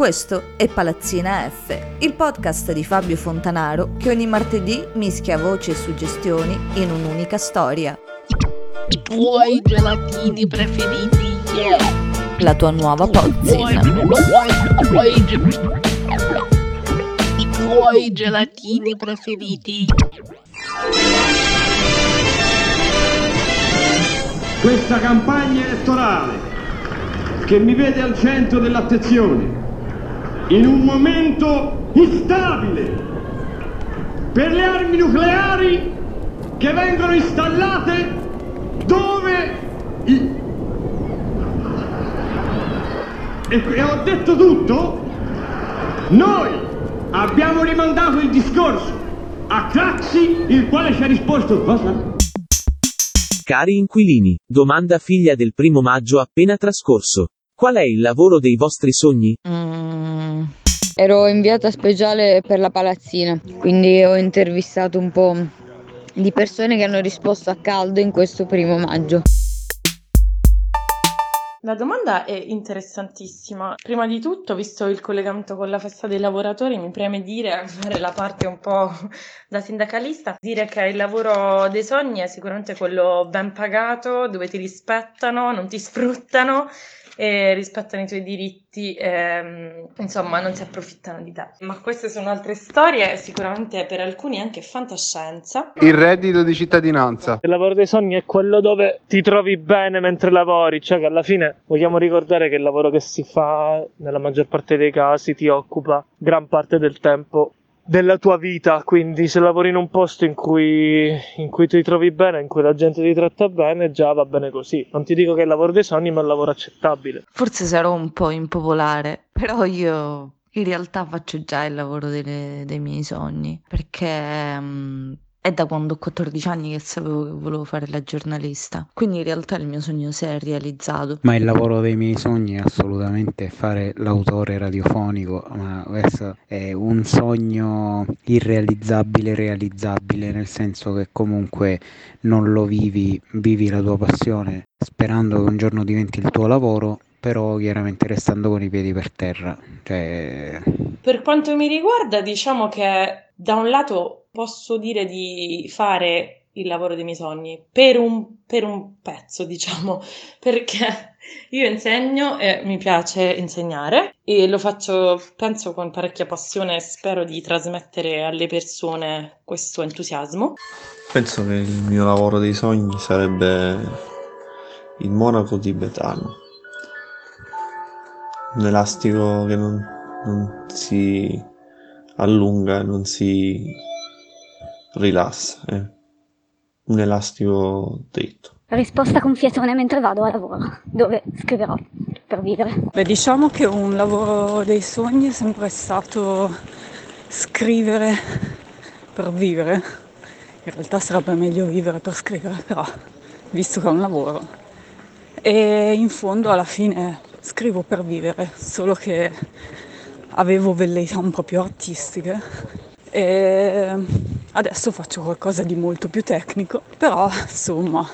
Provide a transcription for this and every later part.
Questo è Palazzina F, il podcast di Fabio Fontanaro che ogni martedì mischia voci e suggestioni in un'unica storia. I tuoi gelatini preferiti, yeah. La tua nuova pozzina. I tuoi gelatini preferiti. questa campagna elettorale che mi vede al centro dell'attenzione in un momento instabile per le armi nucleari che vengono installate dove i- e, e ho detto tutto noi abbiamo rimandato il discorso a Craxi il quale ci ha risposto cosa? Cari inquilini, domanda figlia del primo maggio appena trascorso. Qual è il lavoro dei vostri sogni? Mm, ero inviata speciale per la palazzina, quindi ho intervistato un po' di persone che hanno risposto a caldo in questo primo maggio. La domanda è interessantissima. Prima di tutto, visto il collegamento con la festa dei lavoratori, mi preme dire, fare la parte un po' da sindacalista, dire che il lavoro dei sogni è sicuramente quello ben pagato, dove ti rispettano, non ti sfruttano e rispettano i tuoi diritti, ehm, insomma, non si approfittano di te. Ma queste sono altre storie, sicuramente per alcuni anche fantascienza. Il reddito di cittadinanza. Il lavoro dei sogni è quello dove ti trovi bene mentre lavori, cioè che alla fine vogliamo ricordare che il lavoro che si fa nella maggior parte dei casi ti occupa gran parte del tempo della tua vita, quindi se lavori in un posto in cui, in cui ti trovi bene, in cui la gente ti tratta bene, già va bene così. Non ti dico che è il lavoro dei sogni, ma è un lavoro accettabile. Forse sarò un po' impopolare, però io in realtà faccio già il lavoro delle- dei miei sogni, perché mm, è da quando ho 14 anni che sapevo che volevo fare la giornalista, quindi in realtà il mio sogno si è realizzato. Ma il lavoro dei miei sogni è assolutamente fare l'autore radiofonico, ma questo è un sogno irrealizzabile, realizzabile, nel senso che comunque non lo vivi, vivi la tua passione sperando che un giorno diventi il tuo lavoro, però chiaramente restando con i piedi per terra. Cioè, Per quanto mi riguarda, diciamo che da un lato posso dire di fare il lavoro dei miei sogni per un, per un pezzo, diciamo, perché io insegno e mi piace insegnare e lo faccio, penso, con parecchia passione e spero di trasmettere alle persone questo entusiasmo. Penso che il mio lavoro dei sogni sarebbe il monaco tibetano. Un elastico che non, non si allunga, non si rilassa. eh. Un elastico dritto. Risposta con fiatone mentre vado a lavoro, dove scriverò per vivere. Beh, diciamo che un lavoro dei sogni è sempre stato scrivere per vivere. In realtà sarebbe meglio vivere per scrivere, però visto che è un lavoro. E in fondo alla fine scrivo per vivere, solo che avevo velleità un po' più artistiche e adesso faccio qualcosa di molto più tecnico, però insomma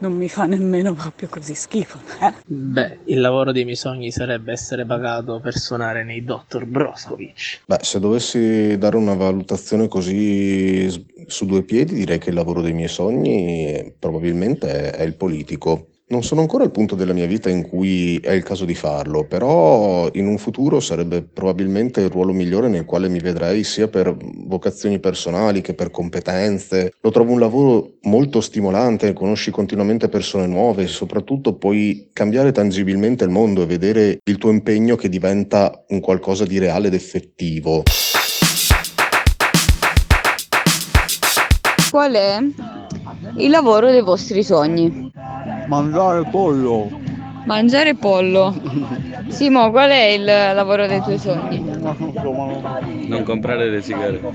non mi fa nemmeno proprio così schifo. Eh? Beh, il lavoro dei miei sogni sarebbe essere pagato per suonare nei Dr. Broskovic. Beh, se dovessi dare una valutazione così su due piedi, direi che il lavoro dei miei sogni eh, probabilmente è, è il politico. Non sono ancora al punto della mia vita in cui è il caso di farlo, però in un futuro sarebbe probabilmente il ruolo migliore nel quale mi vedrei sia per vocazioni personali che per competenze. Lo trovo un lavoro molto stimolante, conosci continuamente persone nuove e soprattutto puoi cambiare tangibilmente il mondo e vedere il tuo impegno che diventa un qualcosa di reale ed effettivo. Qual è il lavoro dei vostri sogni? Mangiare pollo. Mangiare pollo. Simo, qual è il lavoro dei tuoi sogni? Non comprare le sigarette.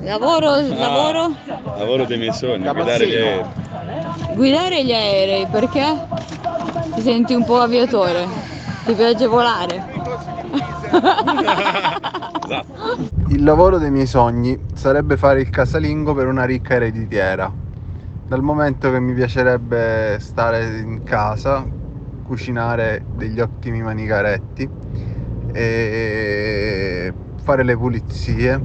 Lavoro, lavoro? Lavoro dei miei sogni, guidare gli aerei. Guidare gli aerei, perché? Ti senti un po' aviatore? Ti piace volare? Il lavoro dei miei sogni sarebbe fare il casalingo per una ricca ereditiera. Dal momento che mi piacerebbe stare in casa, cucinare degli ottimi manicaretti e fare le pulizie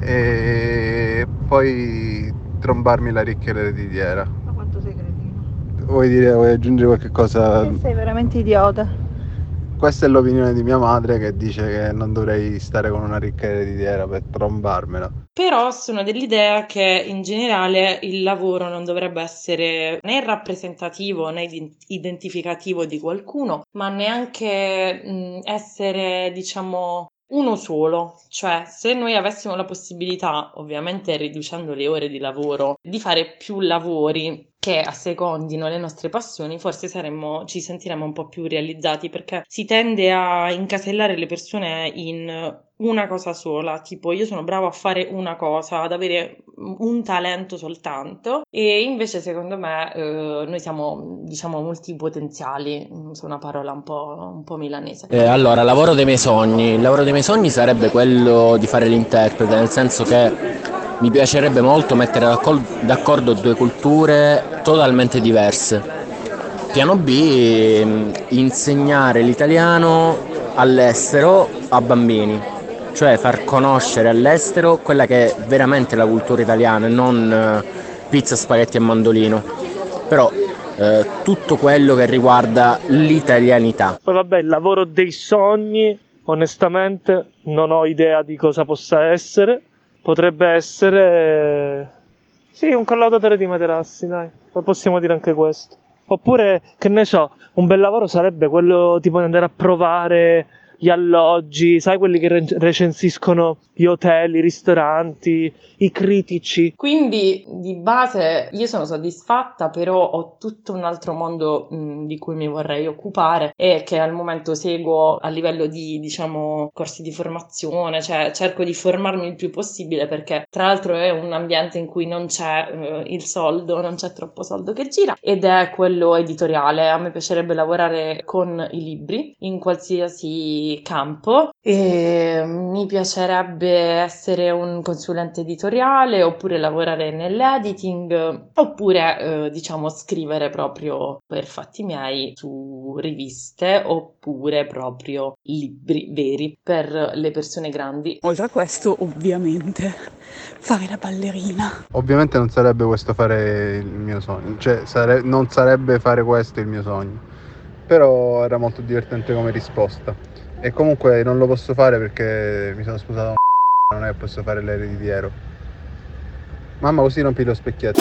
e poi trombarmi la ricchia ereditiera. Ma quanto sei cretino? Vuoi dire, vuoi aggiungere qualche cosa? Sei veramente idiota. Questa è l'opinione di mia madre che dice che non dovrei stare con una ricca ereditiera per trombarmela. Però sono dell'idea che in generale il lavoro non dovrebbe essere né rappresentativo né ident- identificativo di qualcuno, ma neanche mh, essere, diciamo, uno solo. Cioè, se noi avessimo la possibilità, ovviamente riducendo le ore di lavoro, di fare più lavori che assecondino le nostre passioni, forse saremmo, ci sentiremmo un po' più realizzati perché si tende a incasellare le persone in una cosa sola, tipo io sono bravo a fare una cosa, ad avere un talento soltanto e invece secondo me eh, noi siamo diciamo multipotenziali, so una parola un po', un po' milanese. Eh, allora, lavoro dei miei sogni, il lavoro dei miei sogni sarebbe quello di fare l'interprete, nel senso che mi piacerebbe molto mettere d'accordo due culture totalmente diverse. Piano B, insegnare l'italiano all'estero a bambini, cioè far conoscere all'estero quella che è veramente la cultura italiana e non eh, pizza, spaghetti e mandolino. Però eh, tutto quello che riguarda l'italianità. Poi vabbè, il lavoro dei sogni, onestamente non ho idea di cosa possa essere Potrebbe essere. Sì, un collaudatore di materassi, dai. Possiamo dire anche questo. Oppure, che ne so, un bel lavoro sarebbe quello tipo di andare a provare gli alloggi, sai quelli che re- recensiscono gli hotel, i ristoranti, i critici. Quindi di base io sono soddisfatta, però ho tutto un altro mondo mh, di cui mi vorrei occupare e che al momento seguo a livello di, diciamo, corsi di formazione, cioè cerco di formarmi il più possibile perché tra l'altro è un ambiente in cui non c'è eh, il soldo, non c'è troppo soldo che gira ed è quello editoriale. A me piacerebbe lavorare con i libri in qualsiasi campo e mi piacerebbe essere un consulente editoriale oppure lavorare nell'editing oppure eh, diciamo scrivere proprio per fatti miei su riviste oppure proprio libri veri per le persone grandi. Oltre a questo ovviamente fare la ballerina. Ovviamente non sarebbe questo fare il mio sogno, cioè sare- non sarebbe fare questo il mio sogno. Però era molto divertente come risposta. E comunque non lo posso fare perché mi sono sposato un non è che posso fare l'ereditiero. Mamma così rompi lo specchietto.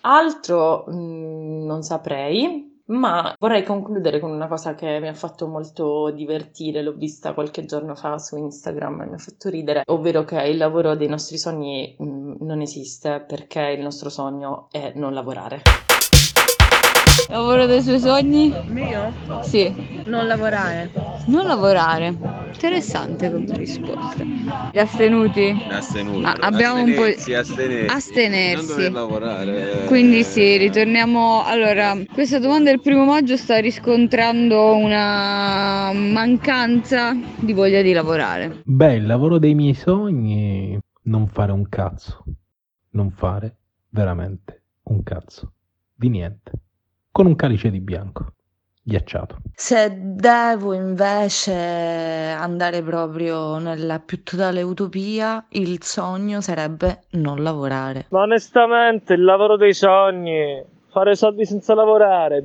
Altro mh, mm, non saprei, ma vorrei concludere con una cosa che mi ha fatto molto divertire, l'ho vista qualche giorno fa su Instagram e mi ha fatto ridere, ovvero che il lavoro dei nostri sogni mh, mm, non esiste perché il nostro sogno è non lavorare. Lavoro dei suoi sogni? Mio? Sì. Non lavorare. Non lavorare. Interessante come risposta. Gli astenuti? Astenuti. Ah, abbiamo un po'. Astenersi, astenersi. Astenersi. Non dover lavorare. Quindi sì, ritorniamo. Allora, questa domanda del primo maggio sta riscontrando una mancanza di voglia di lavorare. Beh, il lavoro dei miei sogni non fare un cazzo. Non fare veramente un cazzo. Di niente con un calice di bianco ghiacciato. Se devo invece andare proprio nella più totale utopia, il sogno sarebbe non lavorare. Ma onestamente, il lavoro dei sogni, fare soldi senza lavorare.